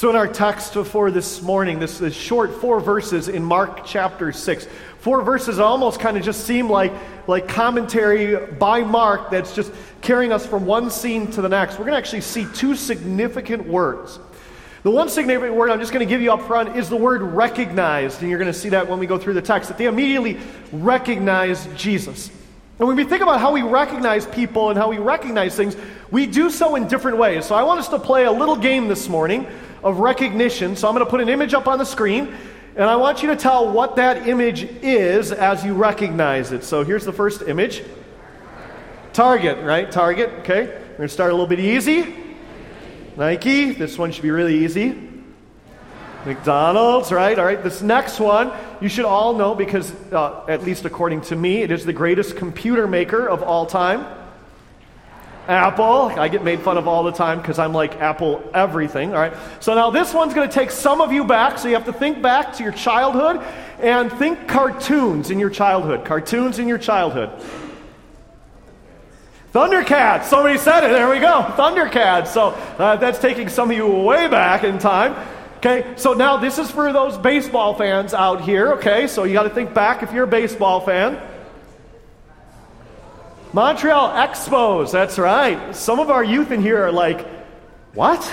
So, in our text for this morning, this, this short four verses in Mark chapter 6, four verses almost kind of just seem like, like commentary by Mark that's just carrying us from one scene to the next. We're going to actually see two significant words. The one significant word I'm just going to give you up front is the word recognized, and you're going to see that when we go through the text, that they immediately recognize Jesus. And when we think about how we recognize people and how we recognize things, we do so in different ways. So I want us to play a little game this morning of recognition. So I'm going to put an image up on the screen, and I want you to tell what that image is as you recognize it. So here's the first image Target, right? Target, okay. We're going to start a little bit easy. Nike, this one should be really easy. McDonald's, right? All right, this next one you should all know because, uh, at least according to me, it is the greatest computer maker of all time. Apple. I get made fun of all the time because I'm like Apple everything. All right. So now this one's going to take some of you back. So you have to think back to your childhood and think cartoons in your childhood. Cartoons in your childhood. Thundercats. Somebody said it. There we go. Thundercats. So uh, that's taking some of you way back in time. Okay, so now this is for those baseball fans out here. Okay, so you got to think back if you're a baseball fan. Montreal Expos, that's right. Some of our youth in here are like, what?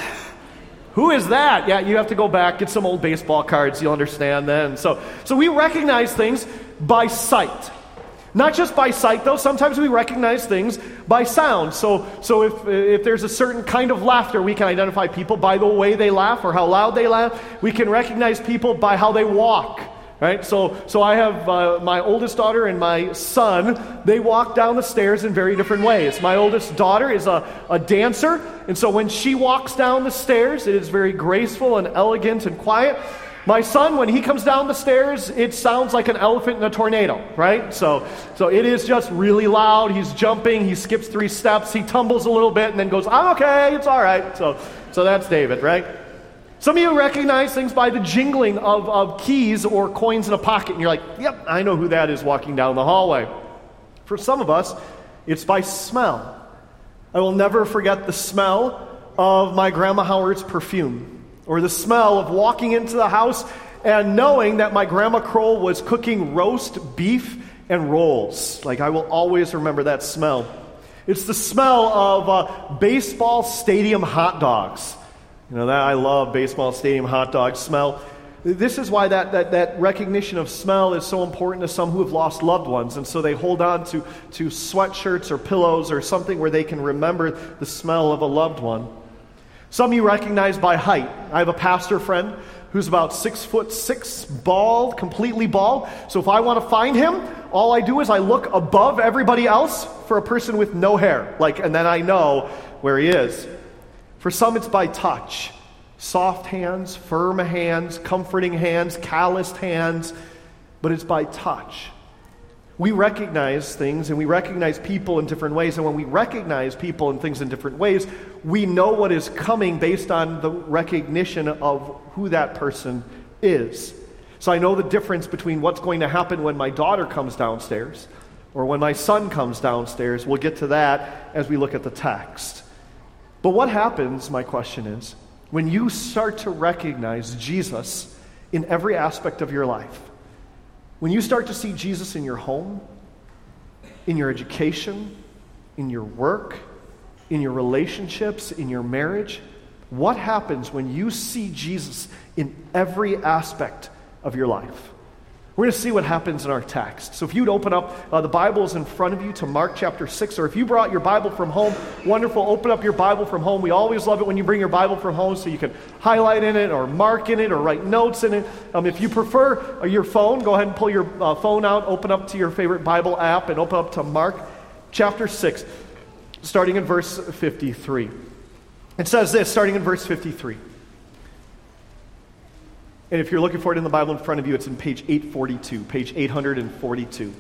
Who is that? Yeah, you have to go back, get some old baseball cards, you'll understand then. So, so we recognize things by sight. Not just by sight, though. Sometimes we recognize things by sound. So, so if, if there's a certain kind of laughter, we can identify people by the way they laugh or how loud they laugh. We can recognize people by how they walk. Right? So, so I have uh, my oldest daughter and my son. They walk down the stairs in very different ways. My oldest daughter is a, a dancer, and so when she walks down the stairs, it is very graceful and elegant and quiet. My son, when he comes down the stairs, it sounds like an elephant in a tornado, right? So, so it is just really loud. He's jumping. He skips three steps. He tumbles a little bit and then goes, I'm okay. It's all right. So, so that's David, right? Some of you recognize things by the jingling of, of keys or coins in a pocket, and you're like, yep, I know who that is walking down the hallway. For some of us, it's by smell. I will never forget the smell of my Grandma Howard's perfume, or the smell of walking into the house and knowing that my Grandma Kroll was cooking roast beef and rolls. Like, I will always remember that smell. It's the smell of uh, baseball stadium hot dogs. You know, that I love baseball stadium hot dog smell. This is why that, that, that recognition of smell is so important to some who have lost loved ones. And so they hold on to, to sweatshirts or pillows or something where they can remember the smell of a loved one. Some you recognize by height. I have a pastor friend who's about six foot six, bald, completely bald. So if I want to find him, all I do is I look above everybody else for a person with no hair. Like, and then I know where he is. For some, it's by touch soft hands, firm hands, comforting hands, calloused hands, but it's by touch. We recognize things and we recognize people in different ways. And when we recognize people and things in different ways, we know what is coming based on the recognition of who that person is. So I know the difference between what's going to happen when my daughter comes downstairs or when my son comes downstairs. We'll get to that as we look at the text. But what happens, my question is, when you start to recognize Jesus in every aspect of your life? When you start to see Jesus in your home, in your education, in your work, in your relationships, in your marriage, what happens when you see Jesus in every aspect of your life? We're going to see what happens in our text. So if you'd open up uh, the Bibles in front of you to Mark chapter 6, or if you brought your Bible from home, wonderful, open up your Bible from home. We always love it when you bring your Bible from home so you can highlight in it or mark in it or write notes in it. Um, if you prefer uh, your phone, go ahead and pull your uh, phone out, open up to your favorite Bible app, and open up to Mark chapter 6, starting in verse 53. It says this, starting in verse 53. And if you're looking for it in the Bible in front of you, it's in page 842, page 842. It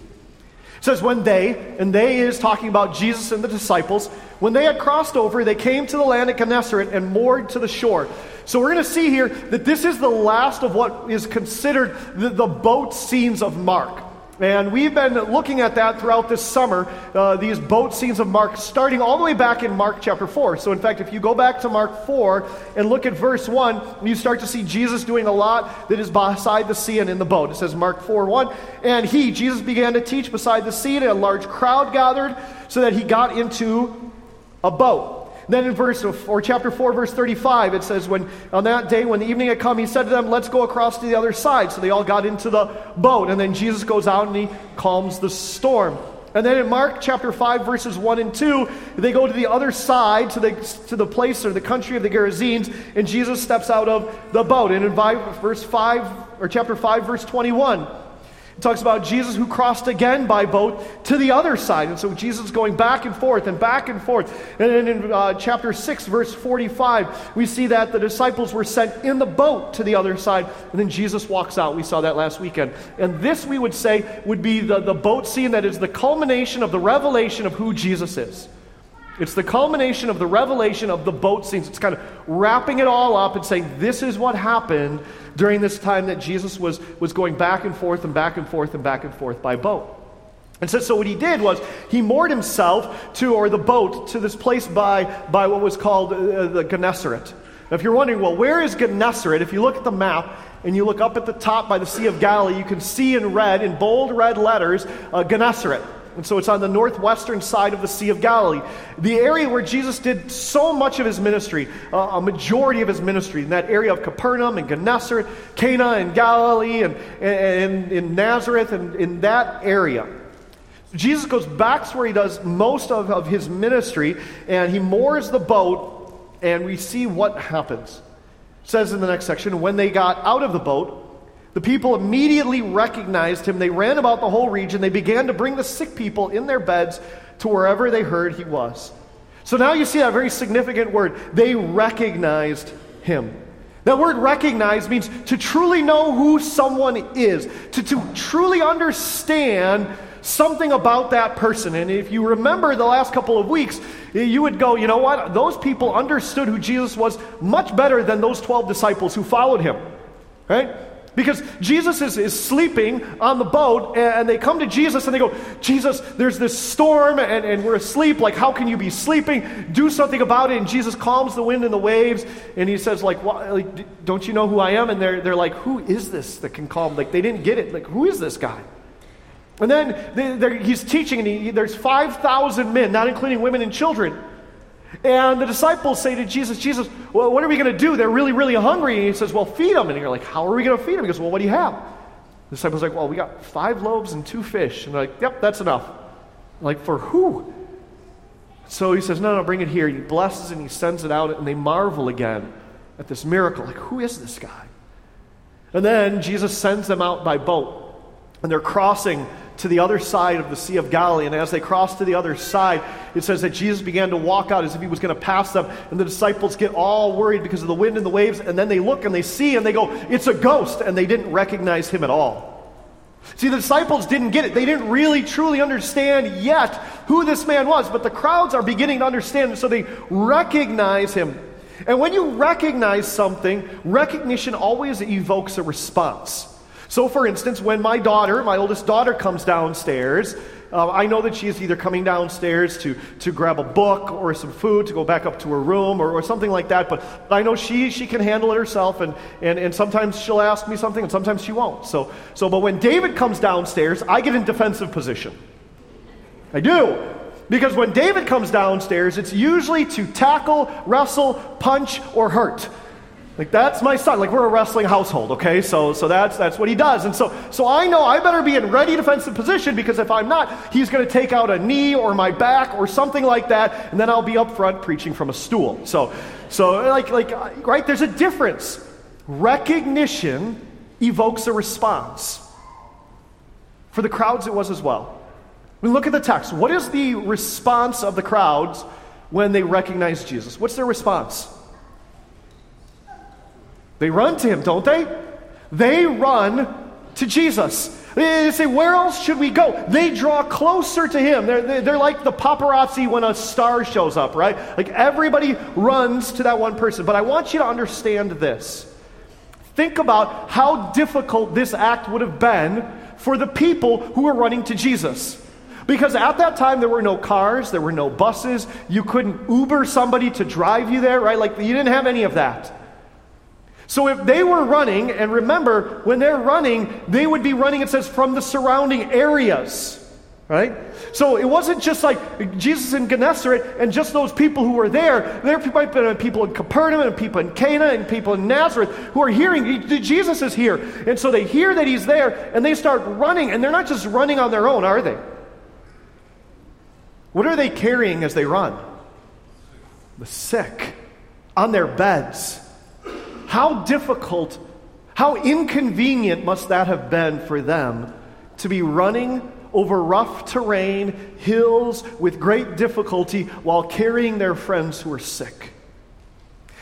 says, When they, and they is talking about Jesus and the disciples, when they had crossed over, they came to the land of Gennesaret and moored to the shore. So we're going to see here that this is the last of what is considered the, the boat scenes of Mark. And we've been looking at that throughout this summer, uh, these boat scenes of Mark, starting all the way back in Mark chapter 4. So, in fact, if you go back to Mark 4 and look at verse 1, you start to see Jesus doing a lot that is beside the sea and in the boat. It says, Mark 4 1, and he, Jesus, began to teach beside the sea, and a large crowd gathered, so that he got into a boat then in verse or chapter 4, verse 35, it says, When on that day, when the evening had come, he said to them, Let's go across to the other side. So they all got into the boat. And then Jesus goes out and he calms the storm. And then in Mark chapter 5, verses 1 and 2, they go to the other side, to the, to the place or the country of the Gerasenes, and Jesus steps out of the boat. And in verse 5, or chapter 5, verse 21, it talks about Jesus who crossed again by boat to the other side. And so Jesus going back and forth and back and forth. And then in uh, chapter 6, verse 45, we see that the disciples were sent in the boat to the other side. And then Jesus walks out. We saw that last weekend. And this, we would say, would be the, the boat scene that is the culmination of the revelation of who Jesus is. It's the culmination of the revelation of the boat scenes. It's kind of wrapping it all up and saying, this is what happened during this time that Jesus was, was going back and forth and back and forth and back and forth by boat. And so, so what he did was he moored himself to, or the boat, to this place by, by what was called uh, the Gennesaret. Now, if you're wondering, well, where is Gennesaret? If you look at the map and you look up at the top by the Sea of Galilee, you can see in red, in bold red letters, uh, Gennesaret. And so it's on the northwestern side of the Sea of Galilee. The area where Jesus did so much of his ministry, uh, a majority of his ministry, in that area of Capernaum and Gennesaret, Cana and Galilee, and, in Nazareth, and in that area. Jesus goes back to where he does most of, of his ministry, and he moors the boat, and we see what happens. It says in the next section, when they got out of the boat, the people immediately recognized him. They ran about the whole region. They began to bring the sick people in their beds to wherever they heard he was. So now you see that very significant word. They recognized him. That word recognize means to truly know who someone is, to, to truly understand something about that person. And if you remember the last couple of weeks, you would go, you know what? Those people understood who Jesus was much better than those 12 disciples who followed him. Right? Because Jesus is, is sleeping on the boat, and they come to Jesus and they go, Jesus, there's this storm, and, and we're asleep. Like, how can you be sleeping? Do something about it. And Jesus calms the wind and the waves, and he says, like, like don't you know who I am? And they're, they're like, who is this that can calm? Like, they didn't get it. Like, who is this guy? And then they, he's teaching, and he, there's 5,000 men, not including women and children. And the disciples say to Jesus, Jesus, well, what are we going to do? They're really, really hungry. And he says, Well, feed them. And you're like, How are we going to feed them? He goes, Well, what do you have? The disciples are like, Well, we got five loaves and two fish. And they're like, Yep, that's enough. like, For who? So he says, No, no, bring it here. He blesses and he sends it out, and they marvel again at this miracle. Like, who is this guy? And then Jesus sends them out by boat, and they're crossing to the other side of the Sea of Galilee. And as they crossed to the other side, it says that Jesus began to walk out as if he was going to pass them. And the disciples get all worried because of the wind and the waves. And then they look and they see and they go, It's a ghost. And they didn't recognize him at all. See, the disciples didn't get it. They didn't really truly understand yet who this man was. But the crowds are beginning to understand, so they recognize him. And when you recognize something, recognition always evokes a response. So, for instance, when my daughter, my oldest daughter, comes downstairs, uh, I know that she is either coming downstairs to, to grab a book or some food to go back up to her room or, or something like that, but I know she, she can handle it herself, and, and, and sometimes she'll ask me something and sometimes she won't. So, so, but when David comes downstairs, I get in defensive position. I do. Because when David comes downstairs, it's usually to tackle, wrestle, punch, or hurt. Like that's my son. Like we're a wrestling household, okay? So so that's that's what he does. And so so I know I better be in ready defensive position because if I'm not, he's going to take out a knee or my back or something like that, and then I'll be up front preaching from a stool. So so like like right there's a difference. Recognition evokes a response. For the crowds it was as well. We look at the text. What is the response of the crowds when they recognize Jesus? What's their response? They run to him, don't they? They run to Jesus. They say, Where else should we go? They draw closer to him. They're, they're like the paparazzi when a star shows up, right? Like everybody runs to that one person. But I want you to understand this. Think about how difficult this act would have been for the people who were running to Jesus. Because at that time, there were no cars, there were no buses, you couldn't Uber somebody to drive you there, right? Like, you didn't have any of that. So if they were running, and remember, when they're running, they would be running, it says, from the surrounding areas, right? So it wasn't just like Jesus in Gennesaret and just those people who were there. There might have been people in Capernaum and people in Cana and people in Nazareth who are hearing Jesus is here. And so they hear that he's there and they start running. And they're not just running on their own, are they? What are they carrying as they run? The sick on their beds. How difficult, how inconvenient must that have been for them to be running over rough terrain, hills with great difficulty while carrying their friends who are sick?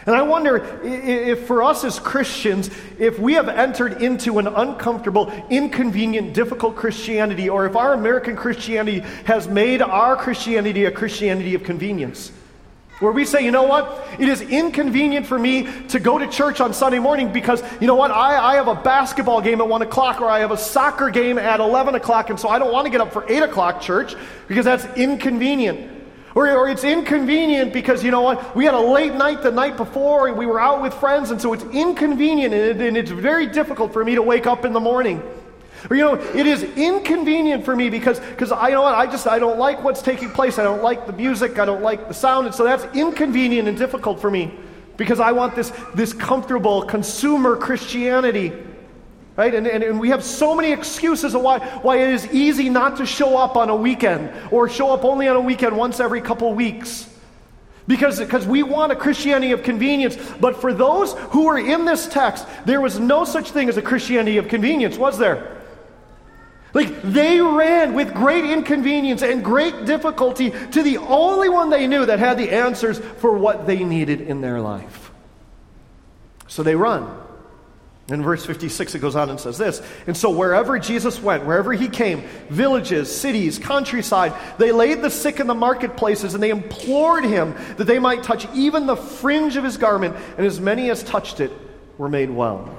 And I wonder if for us as Christians, if we have entered into an uncomfortable, inconvenient, difficult Christianity, or if our American Christianity has made our Christianity a Christianity of convenience. Where we say, you know what? It is inconvenient for me to go to church on Sunday morning because, you know what? I, I have a basketball game at 1 o'clock or I have a soccer game at 11 o'clock, and so I don't want to get up for 8 o'clock church because that's inconvenient. Or, or it's inconvenient because, you know what, we had a late night the night before and we were out with friends, and so it's inconvenient and, it, and it's very difficult for me to wake up in the morning. Or, you know, it is inconvenient for me because because I you know what, I just I don't like what's taking place. I don't like the music, I don't like the sound, and so that's inconvenient and difficult for me because I want this, this comfortable consumer Christianity. Right? And, and, and we have so many excuses of why, why it is easy not to show up on a weekend or show up only on a weekend once every couple weeks. Because, because we want a Christianity of convenience. But for those who are in this text, there was no such thing as a Christianity of convenience, was there? Like they ran with great inconvenience and great difficulty to the only one they knew that had the answers for what they needed in their life. So they run. In verse 56, it goes on and says this And so, wherever Jesus went, wherever he came, villages, cities, countryside, they laid the sick in the marketplaces and they implored him that they might touch even the fringe of his garment, and as many as touched it were made well.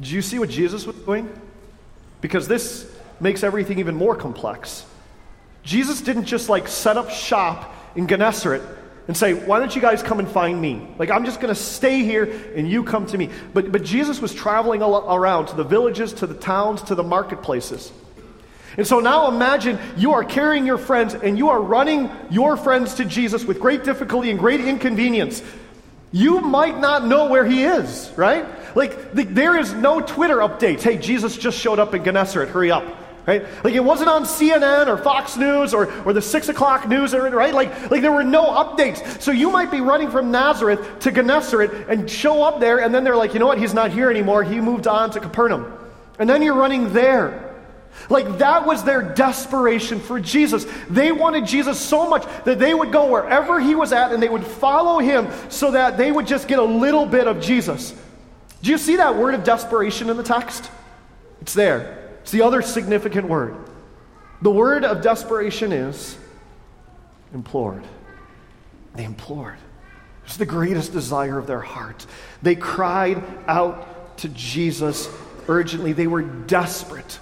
Do you see what Jesus was doing? Because this makes everything even more complex. Jesus didn't just like set up shop in Gennesaret and say, Why don't you guys come and find me? Like, I'm just going to stay here and you come to me. But, but Jesus was traveling around to the villages, to the towns, to the marketplaces. And so now imagine you are carrying your friends and you are running your friends to Jesus with great difficulty and great inconvenience. You might not know where he is, right? Like, the, there is no Twitter updates. Hey, Jesus just showed up in Gennesaret, hurry up. Right? Like it wasn't on CNN or Fox News or, or the six o'clock news, right? Like, like there were no updates. So you might be running from Nazareth to Gennesaret and show up there, and then they're like, you know what? He's not here anymore. He moved on to Capernaum. And then you're running there. Like that was their desperation for Jesus. They wanted Jesus so much that they would go wherever he was at and they would follow him so that they would just get a little bit of Jesus. Do you see that word of desperation in the text? It's there. It's the other significant word. The word of desperation is implored. They implored. It was the greatest desire of their heart. They cried out to Jesus urgently. They were desperate.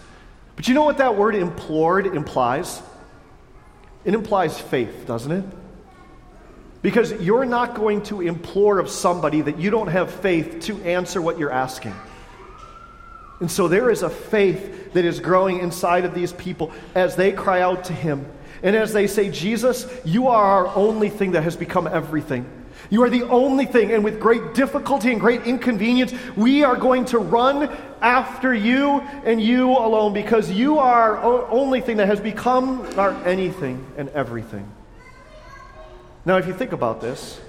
But you know what that word implored implies? It implies faith, doesn't it? Because you're not going to implore of somebody that you don't have faith to answer what you're asking. And so there is a faith that is growing inside of these people as they cry out to Him. And as they say, Jesus, you are our only thing that has become everything. You are the only thing. And with great difficulty and great inconvenience, we are going to run after you and you alone because you are our only thing that has become our anything and everything. Now, if you think about this,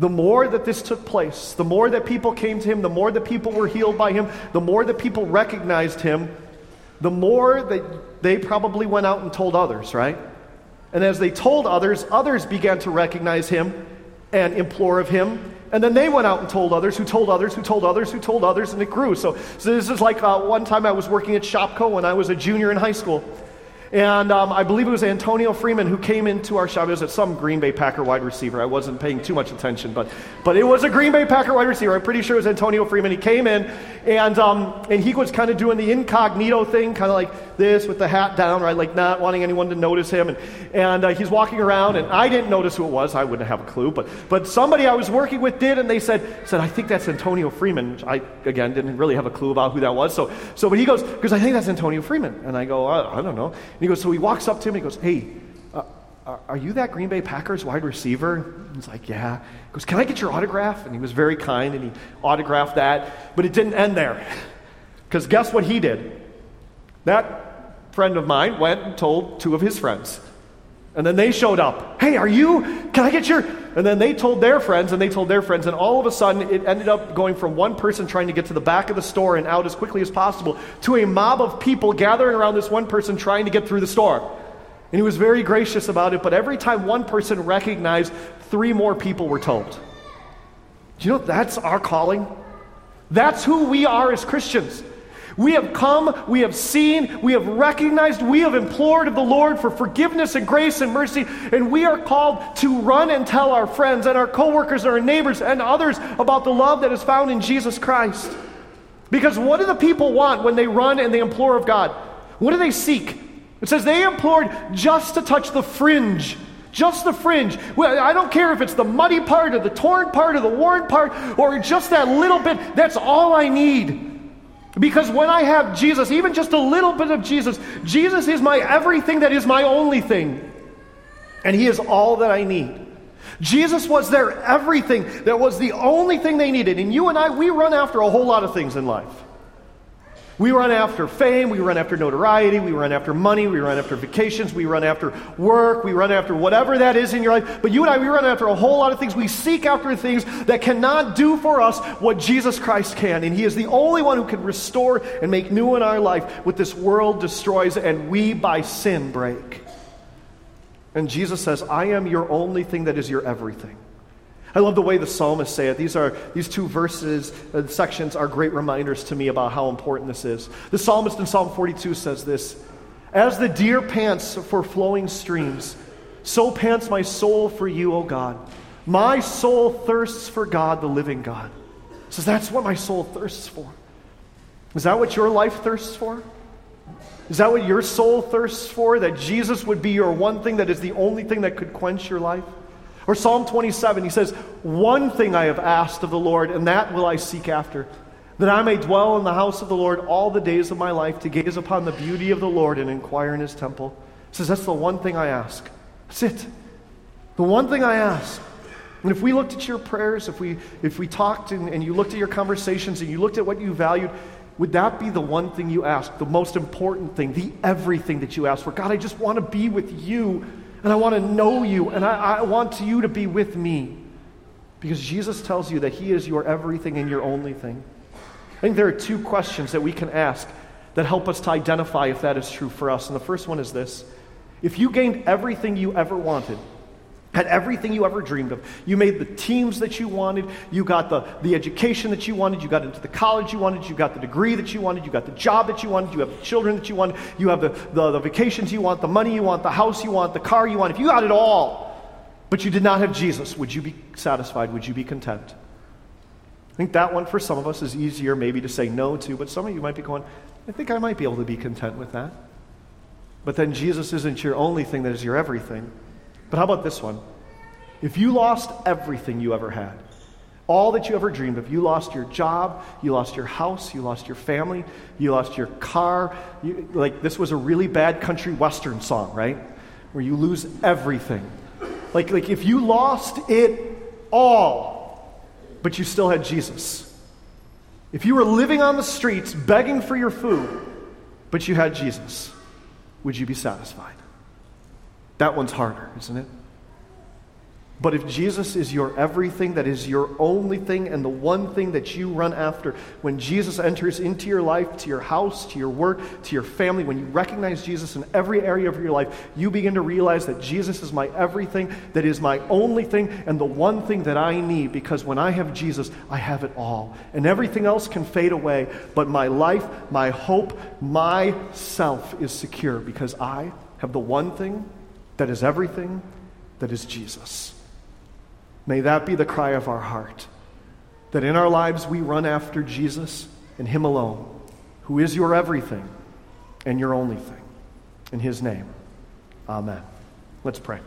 the more that this took place, the more that people came to him, the more that people were healed by him, the more that people recognized him, the more that they probably went out and told others, right? And as they told others, others began to recognize him and implore of him. And then they went out and told others, who told others, who told others, who told others, and it grew. So, so this is like uh, one time I was working at Shopko when I was a junior in high school. And um, I believe it was Antonio Freeman who came into our shop. It was at some Green Bay Packer wide receiver. I wasn't paying too much attention, but, but it was a Green Bay Packer wide receiver. I'm pretty sure it was Antonio Freeman. He came in, and, um, and he was kind of doing the incognito thing, kind of like this with the hat down, right? Like not wanting anyone to notice him. And, and uh, he's walking around, and I didn't notice who it was. I wouldn't have a clue. But, but somebody I was working with did, and they said, said I think that's Antonio Freeman. I, again, didn't really have a clue about who that was. So, so but he goes, because I think that's Antonio Freeman. And I go, I, I don't know. And he goes, so he walks up to him, and he goes, Hey, uh, are you that Green Bay Packers wide receiver? And He's like, Yeah. He goes, Can I get your autograph? And he was very kind and he autographed that. But it didn't end there. Because guess what he did? That friend of mine went and told two of his friends. And then they showed up. Hey, are you? Can I get your. And then they told their friends, and they told their friends, and all of a sudden it ended up going from one person trying to get to the back of the store and out as quickly as possible to a mob of people gathering around this one person trying to get through the store. And he was very gracious about it, but every time one person recognized, three more people were told. Do you know that's our calling? That's who we are as Christians. We have come, we have seen, we have recognized, we have implored of the Lord for forgiveness and grace and mercy, and we are called to run and tell our friends and our coworkers and our neighbors and others about the love that is found in Jesus Christ. Because what do the people want when they run and they implore of God? What do they seek? It says they implored just to touch the fringe. Just the fringe. I don't care if it's the muddy part or the torn part or the worn part or just that little bit. That's all I need. Because when I have Jesus, even just a little bit of Jesus, Jesus is my everything that is my only thing. And He is all that I need. Jesus was their everything that was the only thing they needed. And you and I, we run after a whole lot of things in life. We run after fame, we run after notoriety, we run after money, we run after vacations, we run after work, we run after whatever that is in your life. But you and I, we run after a whole lot of things. We seek after things that cannot do for us what Jesus Christ can. And He is the only one who can restore and make new in our life what this world destroys and we by sin break. And Jesus says, I am your only thing that is your everything. I love the way the psalmists say it. These, are, these two verses, uh, sections, are great reminders to me about how important this is. The psalmist in Psalm 42 says this As the deer pants for flowing streams, so pants my soul for you, O God. My soul thirsts for God, the living God. Says, That's what my soul thirsts for. Is that what your life thirsts for? Is that what your soul thirsts for? That Jesus would be your one thing that is the only thing that could quench your life? Or Psalm 27, he says, One thing I have asked of the Lord, and that will I seek after, that I may dwell in the house of the Lord all the days of my life, to gaze upon the beauty of the Lord and inquire in his temple. He says, That's the one thing I ask. That's it. The one thing I ask. And if we looked at your prayers, if we, if we talked and, and you looked at your conversations and you looked at what you valued, would that be the one thing you ask, the most important thing, the everything that you ask for? God, I just want to be with you and I want to know you, and I, I want you to be with me. Because Jesus tells you that He is your everything and your only thing. I think there are two questions that we can ask that help us to identify if that is true for us. And the first one is this If you gained everything you ever wanted, had everything you ever dreamed of. You made the teams that you wanted. You got the, the education that you wanted. You got into the college you wanted. You got the degree that you wanted. You got the job that you wanted. You have the children that you wanted. You have the, the, the vacations you want, the money you want, the house you want, the car you want. If you got it all, but you did not have Jesus, would you be satisfied? Would you be content? I think that one for some of us is easier maybe to say no to, but some of you might be going, I think I might be able to be content with that. But then Jesus isn't your only thing that is your everything. But how about this one? If you lost everything you ever had, all that you ever dreamed of, you lost your job, you lost your house, you lost your family, you lost your car, you, like this was a really bad country western song, right? Where you lose everything. Like, like if you lost it all, but you still had Jesus. If you were living on the streets begging for your food, but you had Jesus, would you be satisfied? That one's harder, isn't it? But if Jesus is your everything, that is your only thing, and the one thing that you run after, when Jesus enters into your life, to your house, to your work, to your family, when you recognize Jesus in every area of your life, you begin to realize that Jesus is my everything, that is my only thing, and the one thing that I need, because when I have Jesus, I have it all. And everything else can fade away, but my life, my hope, my self is secure because I have the one thing that is everything, that is Jesus. May that be the cry of our heart, that in our lives we run after Jesus and Him alone, who is your everything and your only thing. In His name, amen. Let's pray.